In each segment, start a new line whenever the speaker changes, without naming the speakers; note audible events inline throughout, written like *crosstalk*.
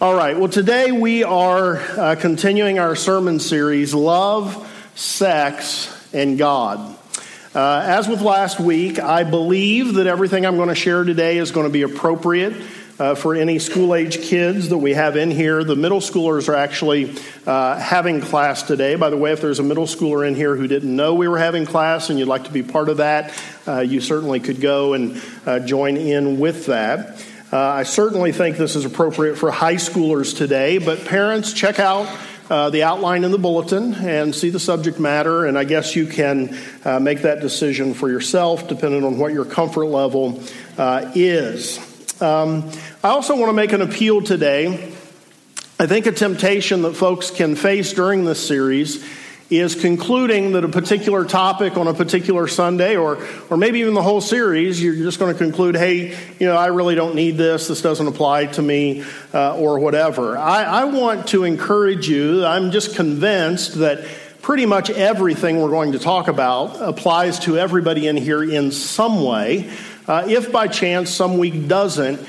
All right, well, today we are uh, continuing our sermon series Love, Sex, and God. Uh, as with last week, I believe that everything I'm going to share today is going to be appropriate uh, for any school age kids that we have in here. The middle schoolers are actually uh, having class today. By the way, if there's a middle schooler in here who didn't know we were having class and you'd like to be part of that, uh, you certainly could go and uh, join in with that. Uh, I certainly think this is appropriate for high schoolers today, but parents, check out uh, the outline in the bulletin and see the subject matter, and I guess you can uh, make that decision for yourself depending on what your comfort level uh, is. Um, I also want to make an appeal today. I think a temptation that folks can face during this series is concluding that a particular topic on a particular Sunday, or, or maybe even the whole series, you're just going to conclude, hey, you know, I really don't need this, this doesn't apply to me, uh, or whatever. I, I want to encourage you, I'm just convinced that pretty much everything we're going to talk about applies to everybody in here in some way. Uh, if by chance some week doesn't,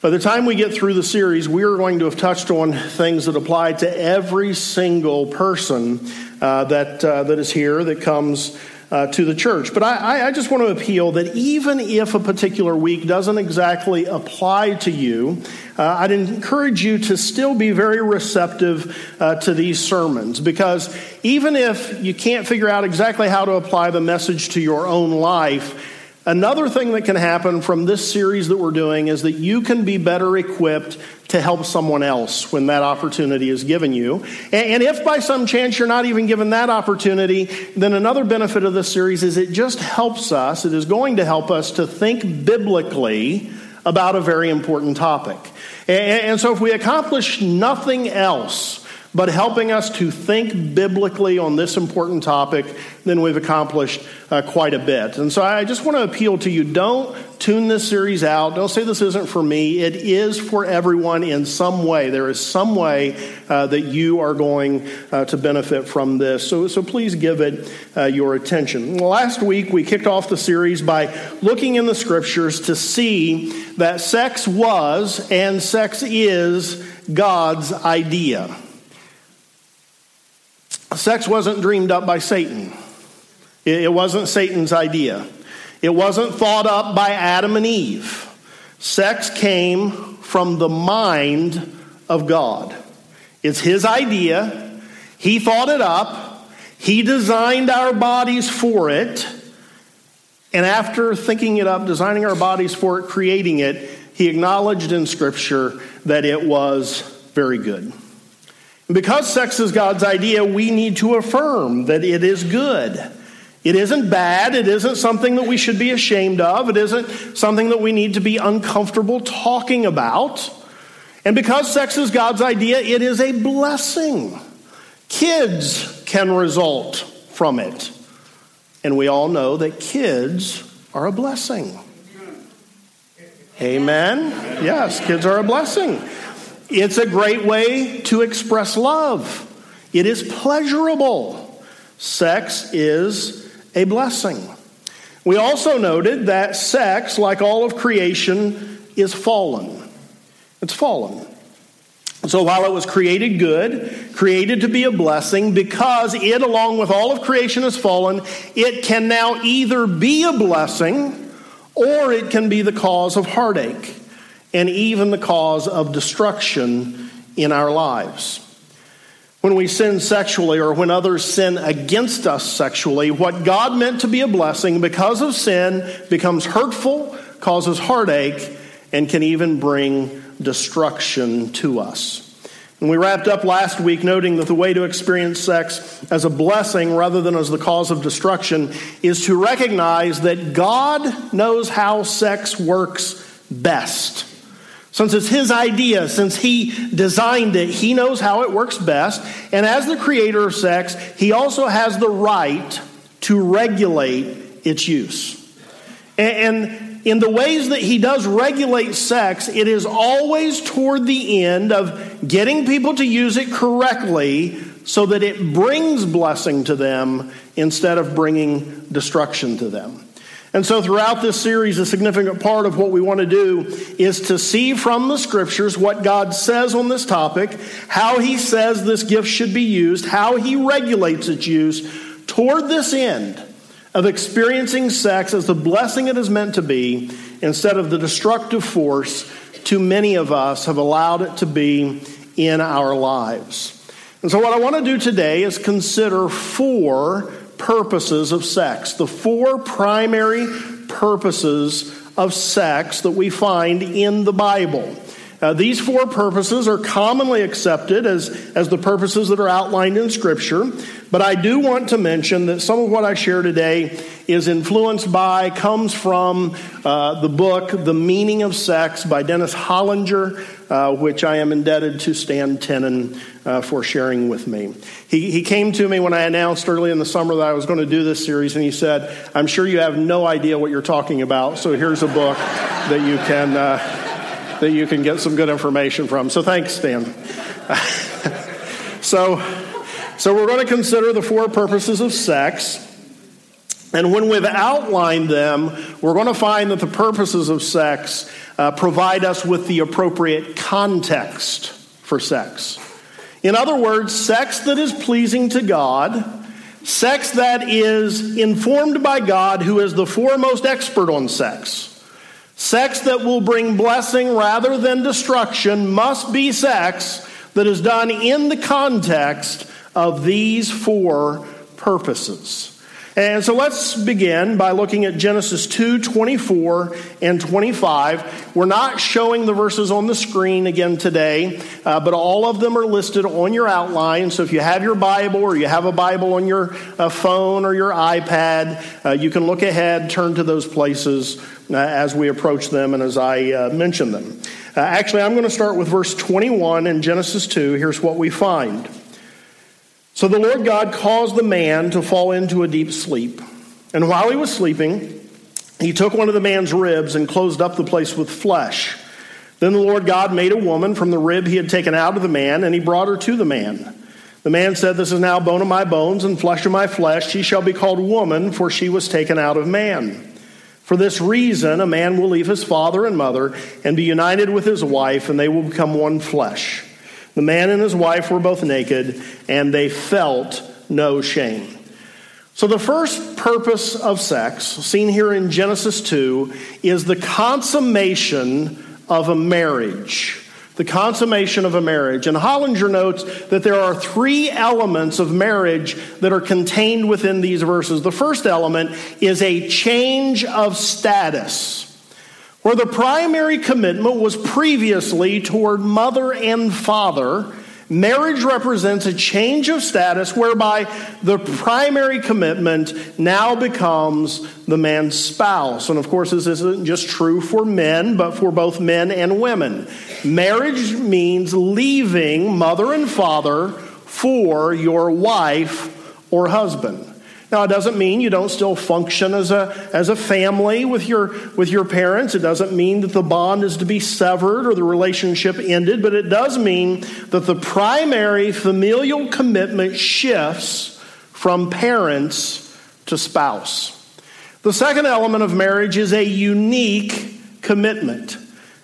by the time we get through the series, we are going to have touched on things that apply to every single person uh, that, uh, that is here that comes uh, to the church. But I, I just want to appeal that even if a particular week doesn't exactly apply to you, uh, I'd encourage you to still be very receptive uh, to these sermons because even if you can't figure out exactly how to apply the message to your own life, Another thing that can happen from this series that we're doing is that you can be better equipped to help someone else when that opportunity is given you. And if by some chance you're not even given that opportunity, then another benefit of this series is it just helps us, it is going to help us to think biblically about a very important topic. And so if we accomplish nothing else, but helping us to think biblically on this important topic, then we've accomplished uh, quite a bit. And so I just want to appeal to you don't tune this series out. Don't say this isn't for me. It is for everyone in some way. There is some way uh, that you are going uh, to benefit from this. So, so please give it uh, your attention. Last week, we kicked off the series by looking in the scriptures to see that sex was and sex is God's idea. Sex wasn't dreamed up by Satan. It wasn't Satan's idea. It wasn't thought up by Adam and Eve. Sex came from the mind of God. It's his idea. He thought it up. He designed our bodies for it. And after thinking it up, designing our bodies for it, creating it, he acknowledged in Scripture that it was very good. Because sex is God's idea, we need to affirm that it is good. It isn't bad. It isn't something that we should be ashamed of. It isn't something that we need to be uncomfortable talking about. And because sex is God's idea, it is a blessing. Kids can result from it. And we all know that kids are a blessing. Amen? Yes, kids are a blessing. It's a great way to express love. It is pleasurable. Sex is a blessing. We also noted that sex, like all of creation, is fallen. It's fallen. So while it was created good, created to be a blessing, because it, along with all of creation, is fallen, it can now either be a blessing or it can be the cause of heartache and even the cause of destruction in our lives. When we sin sexually or when others sin against us sexually, what God meant to be a blessing because of sin becomes hurtful, causes heartache, and can even bring destruction to us. And we wrapped up last week noting that the way to experience sex as a blessing rather than as the cause of destruction is to recognize that God knows how sex works best. Since it's his idea, since he designed it, he knows how it works best. And as the creator of sex, he also has the right to regulate its use. And in the ways that he does regulate sex, it is always toward the end of getting people to use it correctly so that it brings blessing to them instead of bringing destruction to them. And so, throughout this series, a significant part of what we want to do is to see from the scriptures what God says on this topic, how He says this gift should be used, how He regulates its use toward this end of experiencing sex as the blessing it is meant to be instead of the destructive force too many of us have allowed it to be in our lives. And so, what I want to do today is consider four purposes of sex, the four primary purposes of sex that we find in the Bible. Uh, these four purposes are commonly accepted as, as the purposes that are outlined in Scripture, but I do want to mention that some of what I share today is influenced by, comes from uh, the book The Meaning of Sex by Dennis Hollinger, uh, which I am indebted to Stan Tenen uh, for sharing with me. He, he came to me when I announced early in the summer that I was going to do this series, and he said, I'm sure you have no idea what you're talking about, so here's a book that you can uh, that you can get some good information from. So thanks, Stan. so, so we're going to consider the four purposes of sex. And when we've outlined them, we're going to find that the purposes of sex uh, provide us with the appropriate context for sex. In other words, sex that is pleasing to God, sex that is informed by God, who is the foremost expert on sex. Sex that will bring blessing rather than destruction must be sex that is done in the context of these four purposes. And so let's begin by looking at Genesis 2 24 and 25. We're not showing the verses on the screen again today, uh, but all of them are listed on your outline. So if you have your Bible or you have a Bible on your uh, phone or your iPad, uh, you can look ahead, turn to those places uh, as we approach them and as I uh, mention them. Uh, actually, I'm going to start with verse 21 in Genesis 2. Here's what we find. So the Lord God caused the man to fall into a deep sleep. And while he was sleeping, he took one of the man's ribs and closed up the place with flesh. Then the Lord God made a woman from the rib he had taken out of the man, and he brought her to the man. The man said, This is now bone of my bones and flesh of my flesh. She shall be called woman, for she was taken out of man. For this reason, a man will leave his father and mother and be united with his wife, and they will become one flesh. The man and his wife were both naked, and they felt no shame. So, the first purpose of sex, seen here in Genesis 2, is the consummation of a marriage. The consummation of a marriage. And Hollinger notes that there are three elements of marriage that are contained within these verses. The first element is a change of status where the primary commitment was previously toward mother and father, marriage represents a change of status whereby the primary commitment now becomes the man's spouse. And of course, this isn't just true for men, but for both men and women. Marriage means leaving mother and father for your wife or husband. Now, it doesn't mean you don't still function as a, as a family with your, with your parents. It doesn't mean that the bond is to be severed or the relationship ended, but it does mean that the primary familial commitment shifts from parents to spouse. The second element of marriage is a unique commitment.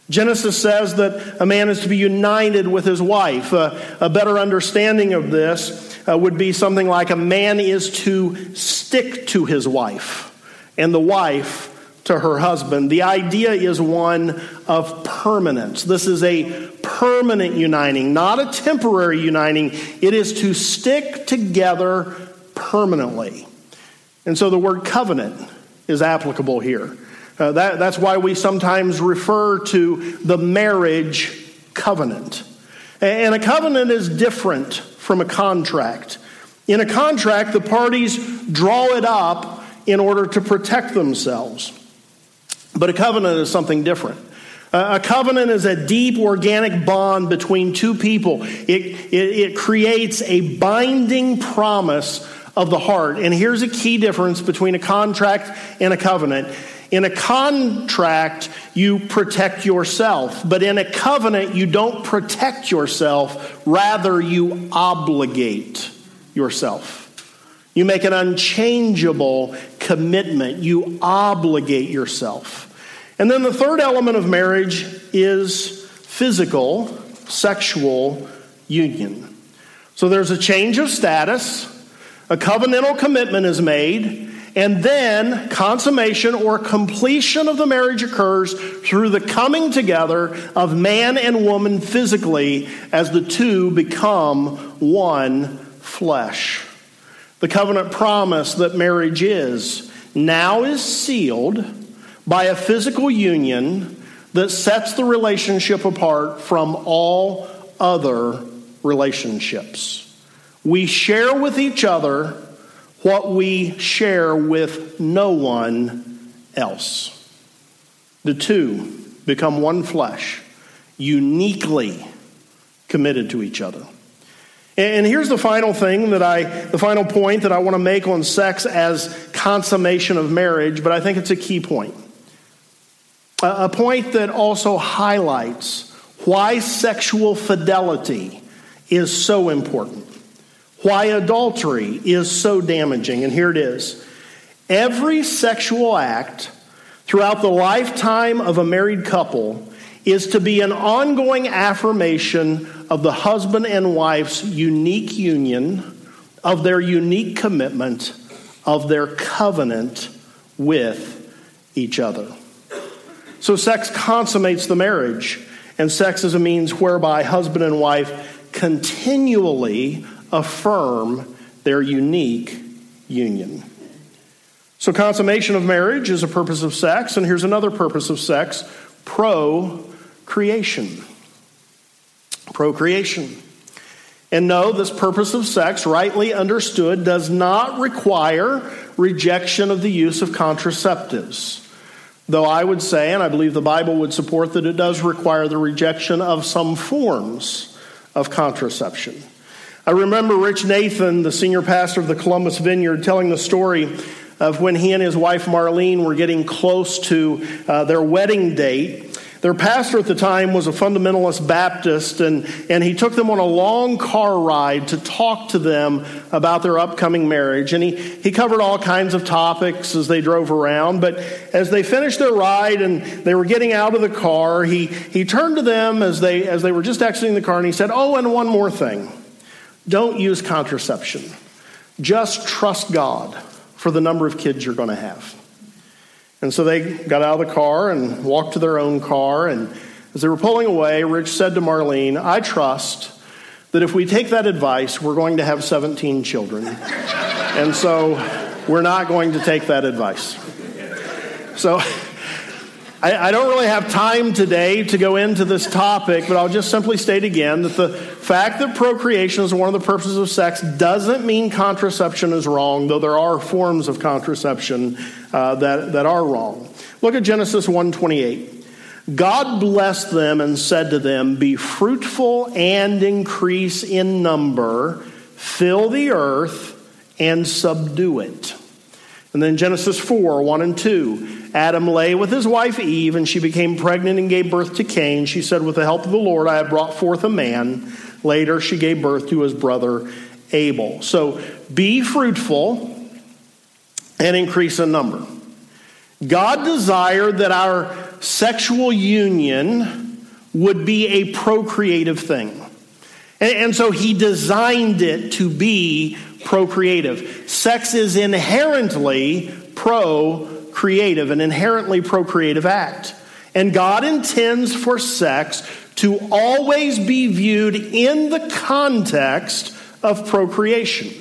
Genesis says that a man is to be united with his wife. a better understanding of this uh, would be something like a man is to stick to his wife, and the wife to her husband. The idea is one of permanence. This is a permanent uniting, not a temporary uniting. It is to stick together permanently. And so the word covenant is applicable here. Uh, that, that's why we sometimes refer to the marriage covenant. And a covenant is different from a contract. In a contract, the parties draw it up in order to protect themselves. But a covenant is something different. A covenant is a deep organic bond between two people. It, it, it, creates a binding promise of the heart. And here's a key difference between a contract and a covenant in a contract, you protect yourself, but in a covenant, you don't protect yourself, rather, you obligate yourself. You make an unchangeable commitment. You obligate yourself. And then the third element of marriage is physical, sexual union. So there's a change of status, a covenantal commitment is made, and then consummation or completion of the marriage occurs through the coming together of man and woman physically as the two become one flesh. The covenant promise that marriage is now is sealed by a physical union that sets the relationship apart from all other relationships. We share with each other what we share with no one else. The two become one flesh, uniquely committed to each other. And here's the final thing that I, the final point that I want to make on sex as consummation of marriage, but I think it's a key point. A point that also highlights why sexual fidelity is so important why adultery is so damaging. And here it is every sexual act throughout the lifetime of a married couple is to be an ongoing affirmation of the husband and wife's unique union, of their unique commitment, of their covenant with each other. So, sex consummates the marriage, and sex is a means whereby husband and wife continually affirm their unique union. So, consummation of marriage is a purpose of sex, and here's another purpose of sex procreation. Procreation. And no, this purpose of sex, rightly understood, does not require rejection of the use of contraceptives. Though I would say, and I believe the Bible would support, that it does require the rejection of some forms of contraception. I remember Rich Nathan, the senior pastor of the Columbus Vineyard, telling the story of when he and his wife Marlene were getting close to uh, their wedding date. Their pastor at the time was a fundamentalist Baptist, and, and he took them on a long car ride to talk to them about their upcoming marriage. And he, he covered all kinds of topics as they drove around. But as they finished their ride and they were getting out of the car, he, he turned to them as they, as they were just exiting the car and he said, Oh, and one more thing. Don't use contraception. Just trust God for the number of kids you're going to have. And so they got out of the car and walked to their own car. And as they were pulling away, Rich said to Marlene, I trust that if we take that advice, we're going to have 17 children. and so we're not going to take that advice. So *laughs* I, I, don't really have time today to go into this topic, but I'll just simply state again that the fact that procreation is one of the purposes of sex doesn't mean contraception is wrong, though there are forms of contraception uh, that, that are wrong. Look at Genesis 128. God blessed them and said to them, Be fruitful and increase in number, fill the earth and subdue it. And then Genesis 4 1 and 2. Adam lay with his wife Eve, and she became pregnant and gave birth to Cain. She said, With the help of the Lord, I have brought forth a man. Later, she gave birth to his brother Abel. So be fruitful and increase in number. God desired that our sexual union would be a procreative thing. And, so he designed it to be procreative. Sex is inherently pro creative, an inherently procreative act. And God intends for sex to always be viewed in the context of procreation.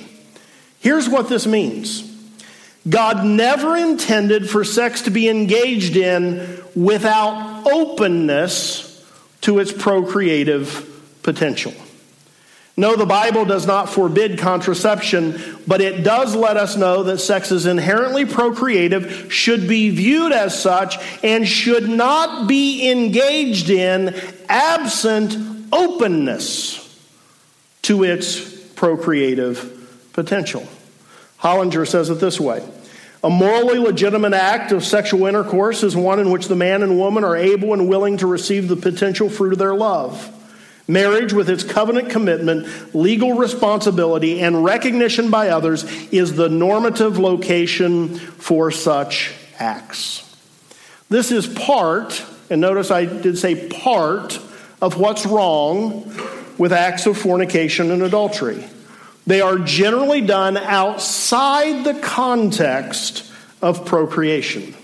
Here's what this means God never intended for sex to be engaged in without openness to its procreative potential. No, the Bible does not forbid contraception, but it does let us know that sex is inherently procreative, should be viewed as such, and should not be engaged in absent openness to its procreative potential. Hollinger says it this way A morally legitimate act of sexual intercourse is one in which the man and woman are able and willing to receive the potential fruit of their love. Marriage, with its covenant commitment, legal responsibility, and recognition by others, is the normative location for such acts. This is part, and notice I did say part, of what's wrong with acts of fornication and adultery. They are generally done outside the context of procreation.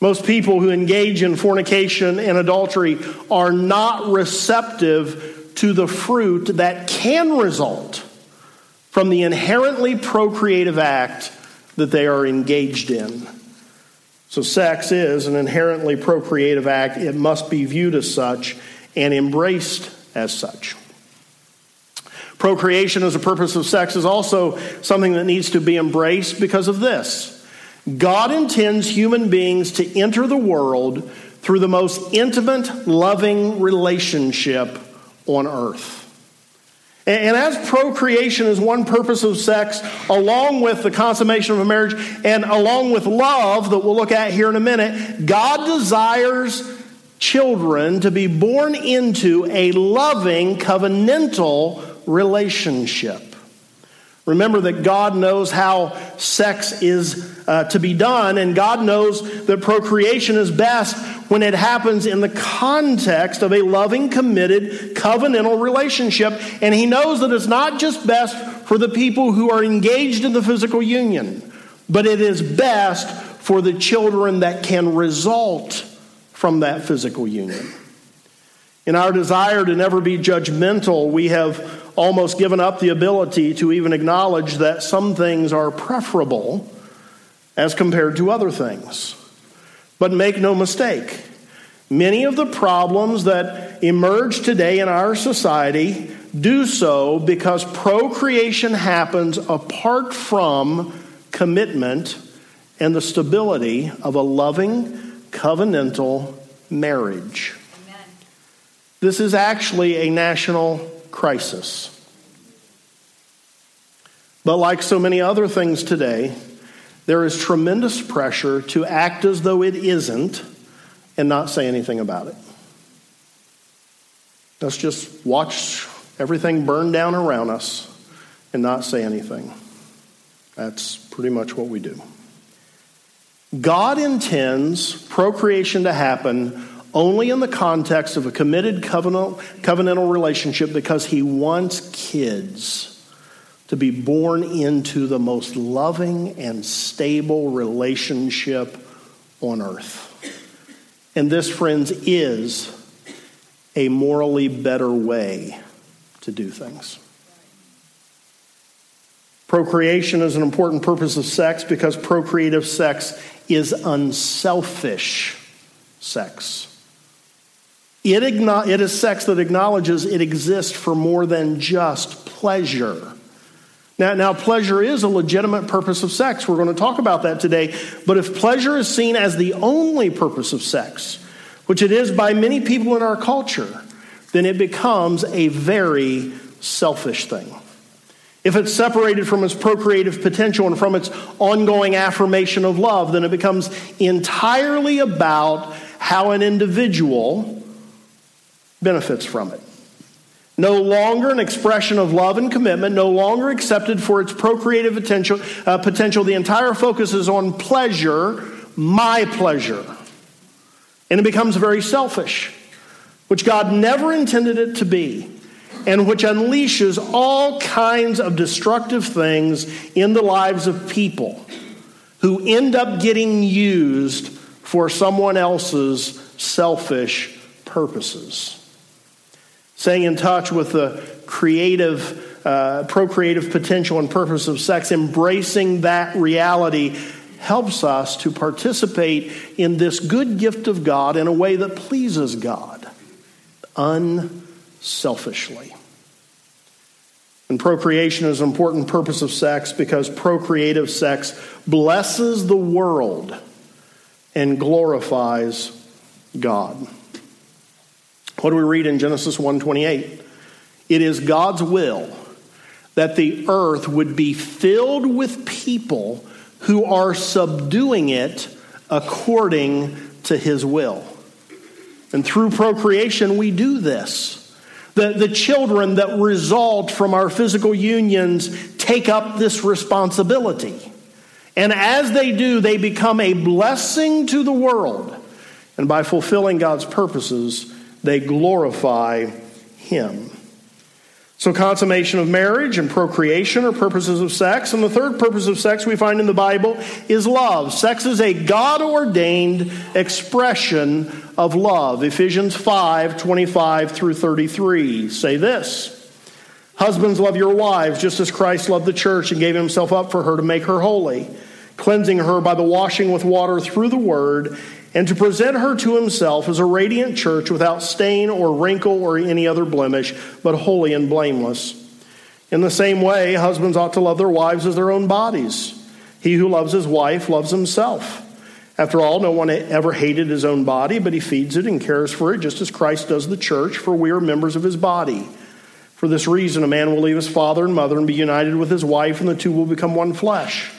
Most people who engage in fornication and adultery are not receptive to the fruit that can result from the inherently procreative act that they are engaged in. So, sex is an inherently procreative act. It must be viewed as such and embraced as such. Procreation as a purpose of sex is also something that needs to be embraced because of this. God intends human beings to enter the world through the most intimate, loving relationship on earth. And as procreation is one purpose of sex, along with the consummation of a marriage and along with love that we'll look at here in a minute, God desires children to be born into a loving, covenantal relationship. Remember that God knows how sex is uh, to be done, and God knows that procreation is best when it happens in the context of a loving, committed, covenantal relationship. And He knows that it's not just best for the people who are engaged in the physical union, but it is best for the children that can result from that physical union. In our desire to never be judgmental, we have almost given up the ability to even acknowledge that some things are preferable as compared to other things. But make no mistake, many of the problems that emerge today in our society do so because procreation happens apart from commitment and the stability of a loving, covenantal marriage. This is actually a national crisis. But like so many other things today, there is tremendous pressure to act as though it isn't and not say anything about it. Let's just watch everything burn down around us and not say anything. That's pretty much what we do. God intends procreation to happen only in the context of a committed covenant, covenantal relationship because he wants kids to be born into the most loving and stable relationship on earth. And this, friends, is a morally better way to do things. Procreation is an important purpose of sex because procreative sex is unselfish sex. It, it is sex that acknowledges it exists for more than just pleasure. Now, now, pleasure is a legitimate purpose of sex. We're going to talk about that today. But if pleasure is seen as the only purpose of sex, which it is by many people in our culture, then it becomes a very selfish thing. If it's separated from its procreative potential and from its ongoing affirmation of love, then it becomes entirely about how an individual benefits from it. No longer an expression of love and commitment, no longer accepted for its procreative potential, uh, potential. The entire focus is on pleasure, my pleasure. And it becomes very selfish, which God never intended it to be, and which unleashes all kinds of destructive things in the lives of people who end up getting used for someone else's selfish purposes staying in touch with the creative, uh, procreative potential and purpose of sex, embracing that reality helps us to participate in this good gift of God in a way that pleases God unselfishly. And procreation is an important purpose of sex because procreative sex blesses the world and glorifies God. What do we read in Genesis 1:28? It is God's will that the earth would be filled with people who are subduing it according to his will. And through procreation, we do this. The, the children that result from our physical unions take up this responsibility. And as they do, they become a blessing to the world. And by fulfilling God's purposes, they glorify Him. So, consummation of marriage and procreation are purposes of sex. And the third purpose of sex we find in the Bible is love. Sex is a God ordained expression of love. Ephesians 5 25 through 33 say this Husbands, love your wives just as Christ loved the church and gave himself up for her to make her holy, cleansing her by the washing with water through the word and to present her to himself as a radiant church without stain or wrinkle or any other blemish, but holy and blameless. In the same way, husbands ought to love their wives as their own bodies. He who loves his wife loves himself. After all, no one ever hated his own body, but he feeds it and cares for it, just as Christ does the church, for we are members of his body. For this reason, a man will leave his father and mother and be united with his wife, and the two will become one flesh.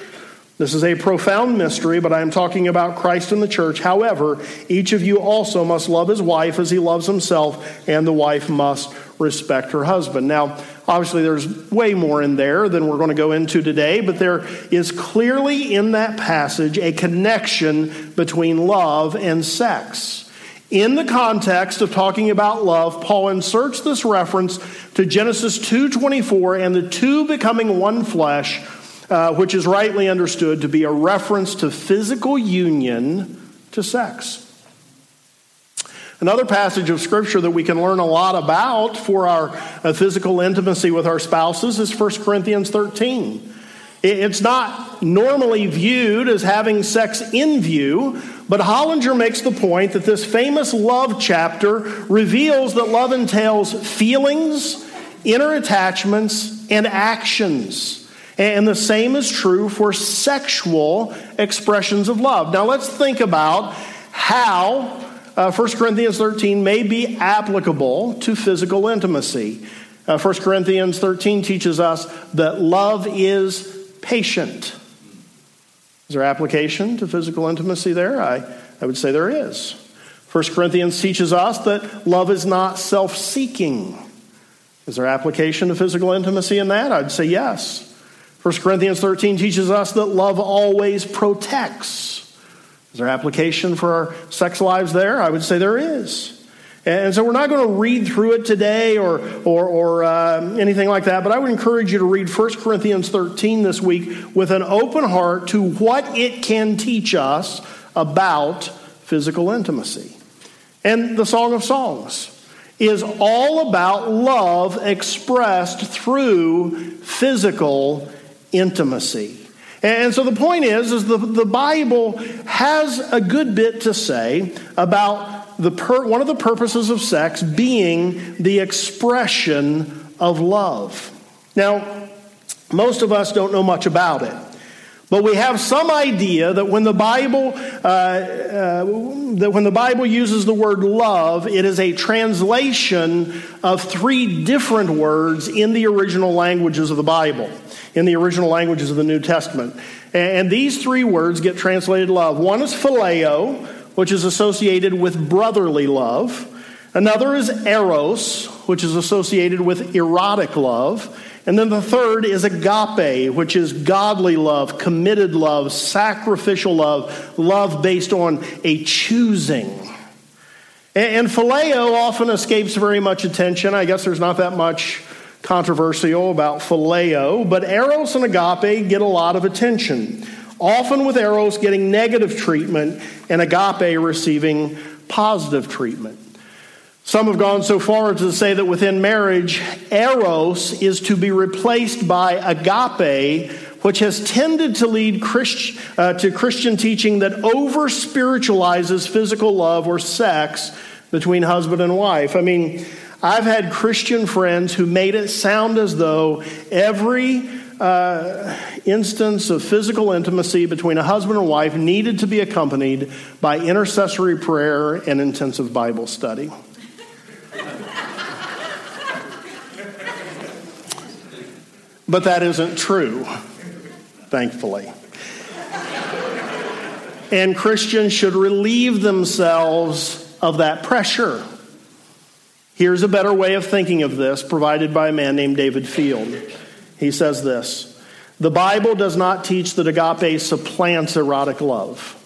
This is a profound mystery, but I am talking about Christ and the church. However, each of you also must love his wife as he loves himself, and the wife must respect her husband. Now, obviously, there's way more in there than we're going to go into today, but there is clearly in that passage a connection between love and sex. In the context of talking about love, Paul inserts this reference to Genesis 2:24 and the two becoming one flesh uh, which is rightly understood to be a reference to physical union to sex. Another passage of scripture that we can learn a lot about for our uh, physical intimacy with our spouses is 1 Corinthians 13. It's not normally viewed as having sex in view, but Hollinger makes the point that this famous love chapter reveals that love entails feelings, inner attachments, and actions. And the same is true for sexual expressions of love. Now let's think about how uh, 1 Corinthians 13 may be applicable to physical intimacy. Uh, 1 Corinthians 13 teaches us that love is patient. Is there application to physical intimacy there? I, I would say there is. 1 Corinthians teaches us that love is not self seeking. Is there application to physical intimacy in that? I'd say yes. 1 Corinthians 13 teaches us that love always protects. Is there application for our sex lives there? I would say there is. And so we're not going to read through it today or, or, or uh, anything like that, but I would encourage you to read 1 Corinthians 13 this week with an open heart to what it can teach us about physical intimacy. And the Song of Songs is all about love expressed through physical intimacy. And so the point is, is the, the Bible has a good bit to say about the per, one of the purposes of sex being the expression of love. Now, most of us don't know much about it. But we have some idea that when the Bible uh, uh, that when the Bible uses the word love, it is a translation of three different words in the original languages of the Bible, in the original languages of the New Testament. And these three words get translated love. One is phileo, which is associated with brotherly love. Another is eros, which is associated with erotic love. And then the third is agape, which is godly love, committed love, sacrificial love, love based on a choosing. And phileo often escapes very much attention. I guess there's not that much controversial about phileo, but eros and agape get a lot of attention. Often with eros getting negative treatment and agape receiving positive treatment. Some have gone so far as to say that within marriage, eros is to be replaced by agape, which has tended to lead Christ, uh, to Christian teaching that over spiritualizes physical love or sex between husband and wife. I mean, I've had Christian friends who made it sound as though every uh, instance of physical intimacy between a husband and wife needed to be accompanied by intercessory prayer and intensive Bible study. But that isn't true, thankfully. And Christians should relieve themselves of that pressure. Here's a better way of thinking of this, provided by a man named David Field. He says this The Bible does not teach that agape supplants erotic love,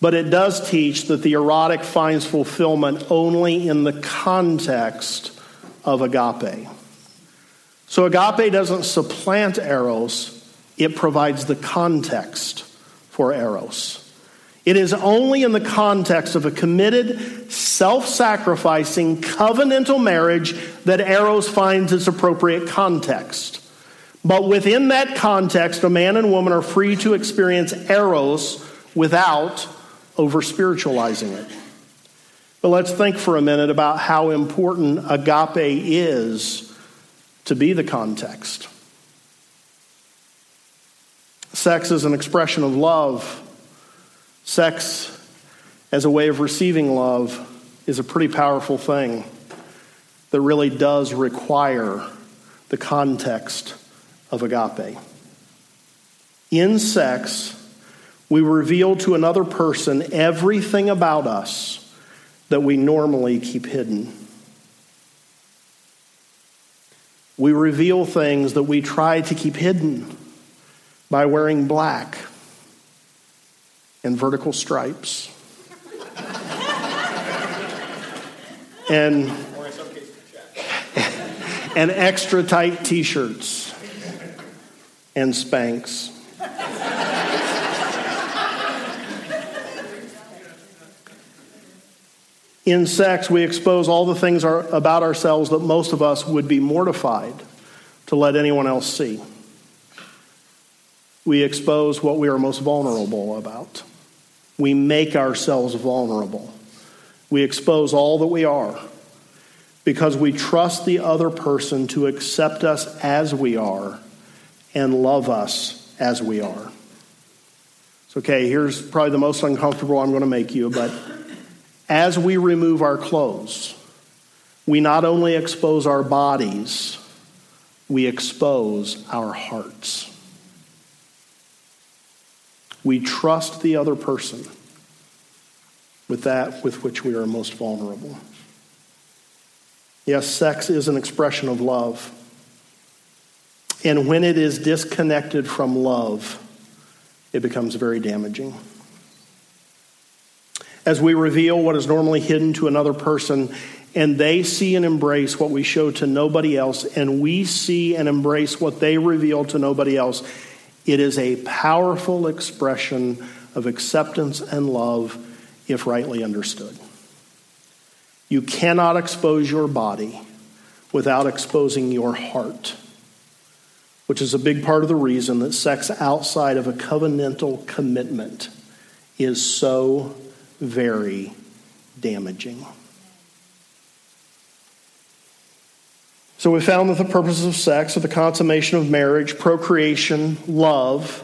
but it does teach that the erotic finds fulfillment only in the context of agape. So agape doesn't supplant eros, it provides the context for eros. It is only in the context of a committed, self sacrificing, covenantal marriage that Eros finds its appropriate context. But within that context, a man and woman are free to experience Eros without over spiritualizing it. But let's think for a minute about how important agape is to be the context. Sex is an expression of love Sex as a way of receiving love is a pretty powerful thing that really does require the context of agape. In sex, we reveal to another person everything about us that we normally keep hidden. We reveal things that we try to keep hidden by wearing black and vertical stripes. And, and extra tight t shirts and Spanx. In sex, we expose all the things are, about ourselves that most of us would be mortified to let anyone else see. We expose what we are most vulnerable about. We make ourselves vulnerable. We expose all that we are because we trust the other person to accept us as we are and love us as we are. So, okay, here's probably the most uncomfortable I'm going to make you, but as we remove our clothes, we not only expose our bodies, we expose our hearts. We trust the other person with that with which we are most vulnerable. Yes, sex is an expression of love. And when it is disconnected from love, it becomes very damaging. As we reveal what is normally hidden to another person, and they see and embrace what we show to nobody else, and we see and embrace what they reveal to nobody else, it is a powerful expression of acceptance and love if rightly understood. You cannot expose your body without exposing your heart, which is a big part of the reason that sex outside of a covenantal commitment is so very damaging. So we found that the purposes of sex are the consummation of marriage, procreation, love,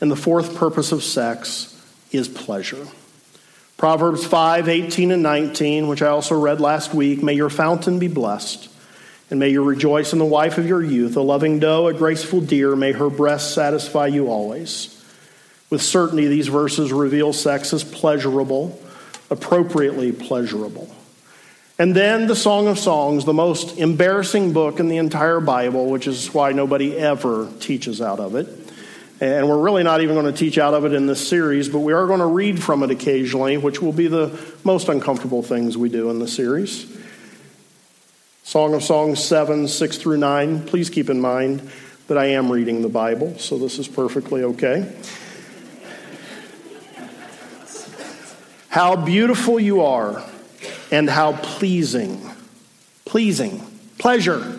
and the fourth purpose of sex is pleasure. Proverbs 5, 18, and 19, which I also read last week may your fountain be blessed, and may you rejoice in the wife of your youth, a loving doe, a graceful deer, may her breast satisfy you always. With certainty, these verses reveal sex as pleasurable, appropriately pleasurable. And then the Song of Songs, the most embarrassing book in the entire Bible, which is why nobody ever teaches out of it. And we're really not even going to teach out of it in this series, but we are going to read from it occasionally, which will be the most uncomfortable things we do in the series. Song of Songs 7, 6 through 9. Please keep in mind that I am reading the Bible, so this is perfectly okay. How beautiful you are and how pleasing, pleasing, pleasure.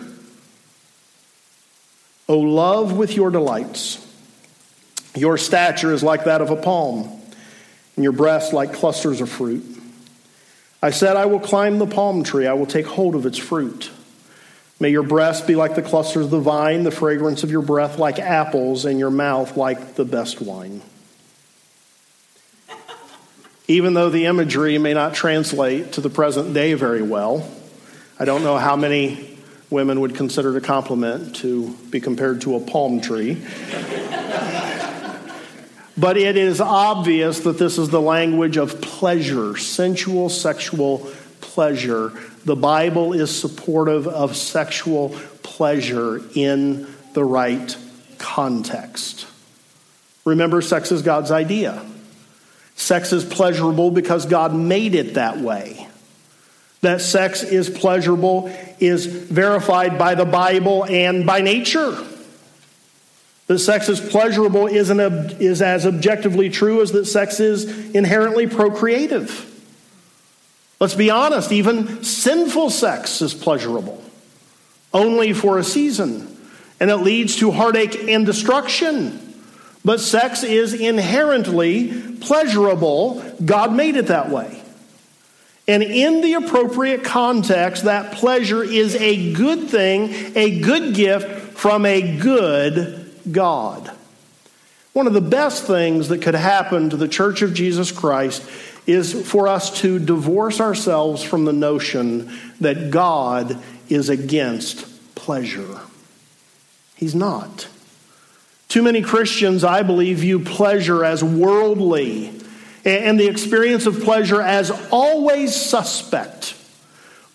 O love with your delights. Your stature is like that of a palm, and your breasts like clusters of fruit. I said, I will climb the palm tree, I will take hold of its fruit. May your breasts be like the clusters of the vine, the fragrance of your breath like apples, and your mouth like the best wine even though the imagery may not translate to the present day very well. I don't know how many women would consider it a compliment to be compared to a palm tree. But it is obvious that this is the language of pleasure, sensual, sexual pleasure the Bible is supportive of sexual pleasure in the right context. Remember, sex is God's idea. Sex is pleasurable because God made it that way. That sex is pleasurable is verified by the Bible and by nature. That sex is pleasurable is, an, is as objectively true as that sex is inherently procreative. Let's be honest, even sinful sex is pleasurable, only for a season, and it leads to heartache and destruction. But sex is inherently pleasurable. God made it that way. And in the appropriate context, that pleasure is a good thing, a good gift from a good God. One of the best things that could happen to the Church of Jesus Christ is for us to divorce ourselves from the notion that God is against pleasure. He's not. Too many Christians, I believe, view pleasure as worldly and the experience of pleasure as always suspect.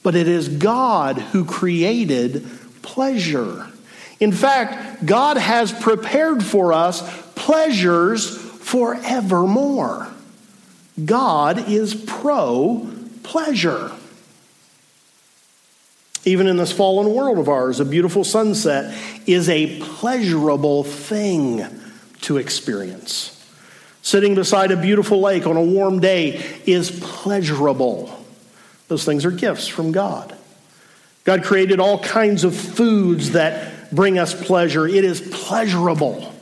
But it is God who created pleasure. In fact, God has prepared for us pleasures forevermore. God is pro pleasure. Even in this fallen world of ours, a beautiful sunset is a pleasurable thing to experience. Sitting beside a beautiful lake on a warm day is pleasurable. Those things are gifts from God. God created all kinds of foods that bring us pleasure. It is pleasurable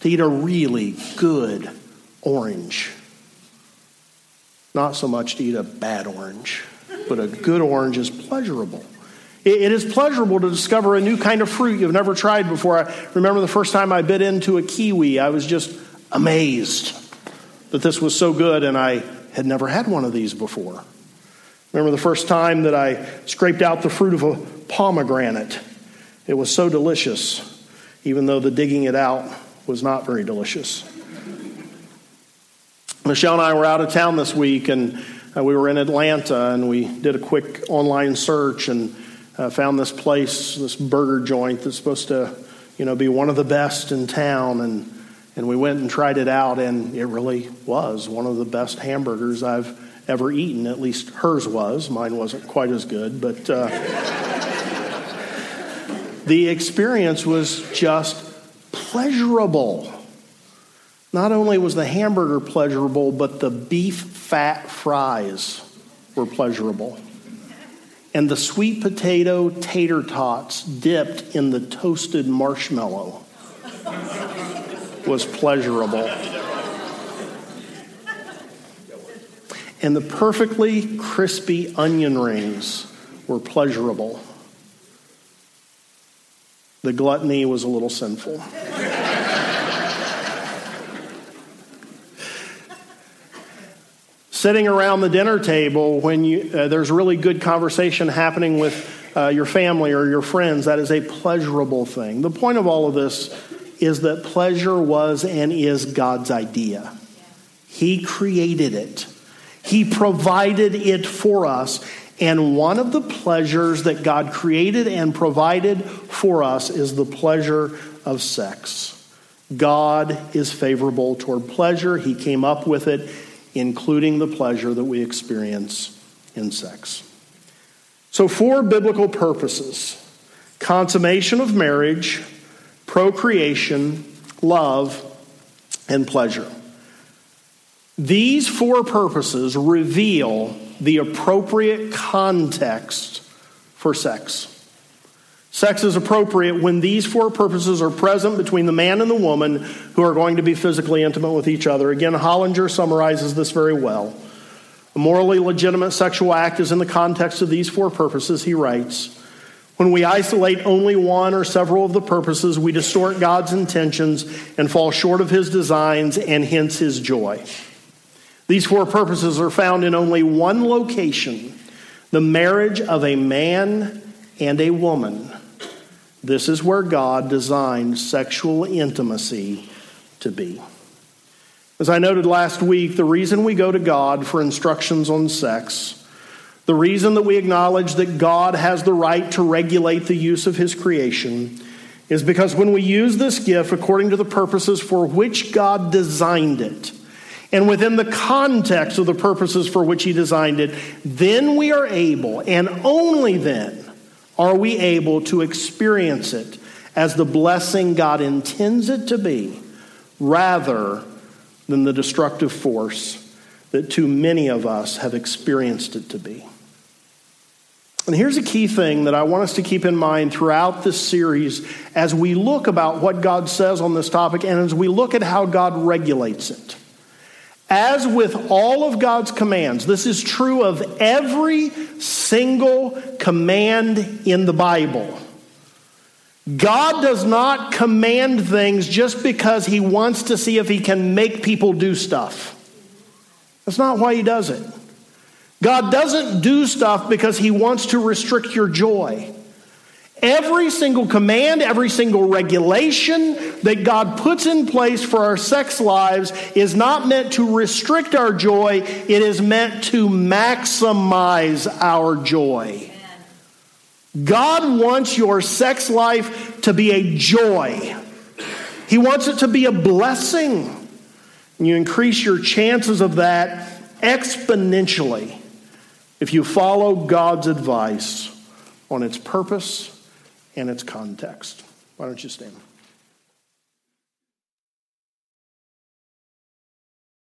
to eat a really good orange. Not so much to eat a bad orange, but a good orange is pleasurable. It is pleasurable to discover a new kind of fruit you've never tried before. I remember the first time I bit into a kiwi, I was just amazed that this was so good, and I had never had one of these before. Remember the first time that I scraped out the fruit of a pomegranate. It was so delicious, even though the digging it out was not very delicious. Michelle and I were out of town this week, and uh, we were in Atlanta, and we did a quick online search and uh, found this place, this burger joint that's supposed to, you know, be one of the best in town, and and we went and tried it out, and it really was one of the best hamburgers I've ever eaten. At least hers was. Mine wasn't quite as good, but uh, the experience was just pleasurable. Not only was the hamburger pleasurable, but the beef fat fries were pleasurable. And the sweet potato tater tots dipped in the toasted marshmallow was pleasurable. And the perfectly crispy onion rings were pleasurable. The gluttony was a little sinful. Sitting around the dinner table when you, uh, there's really good conversation happening with uh, your family or your friends, that is a pleasurable thing. The point of all of this is that pleasure was and is God's idea. He created it, He provided it for us. And one of the pleasures that God created and provided for us is the pleasure of sex. God is favorable toward pleasure. He came up with it, including the pleasure that we experience in sex. So, four biblical purposes consummation of marriage, procreation, love, and pleasure. These four purposes reveal the appropriate context for sex. Sex is appropriate when these four purposes are present between the man and the woman who are going to be physically intimate with each other. Again, Hollinger summarizes this very well. A morally legitimate sexual act is in the context of these four purposes, he writes. When we isolate only one or several of the purposes, we distort God's intentions and fall short of his designs and hence his joy. These four purposes are found in only one location the marriage of a man and a woman. This is where God designed sexual intimacy to be. As I noted last week, the reason we go to God for instructions on sex The reason that we acknowledge that God has the right to regulate the use of his creation is because when we use this gift according to the purposes for which God designed it, and within the context of the purposes for which he designed it, then we are able, and only then are we able to experience it as the blessing God intends it to be, rather than the destructive force that too many of us have experienced it to be. And here's a key thing that I want us to keep in mind throughout this series as we look about what God says on this topic and as we look at how God regulates it. As with all of God's commands, this is true of every single command in the Bible. God does not command things just because he wants to see if he can make people do stuff. That's not why he does it. God doesn't do stuff because he wants to restrict your joy. Every single command, every single regulation that God puts in place for our sex lives is not meant to restrict our joy, it is meant to maximize our joy. God wants your sex life to be a joy. He wants it to be a blessing. And you increase your chances of that exponentially if you follow God's advice on its purpose and its context. Why don't you stand?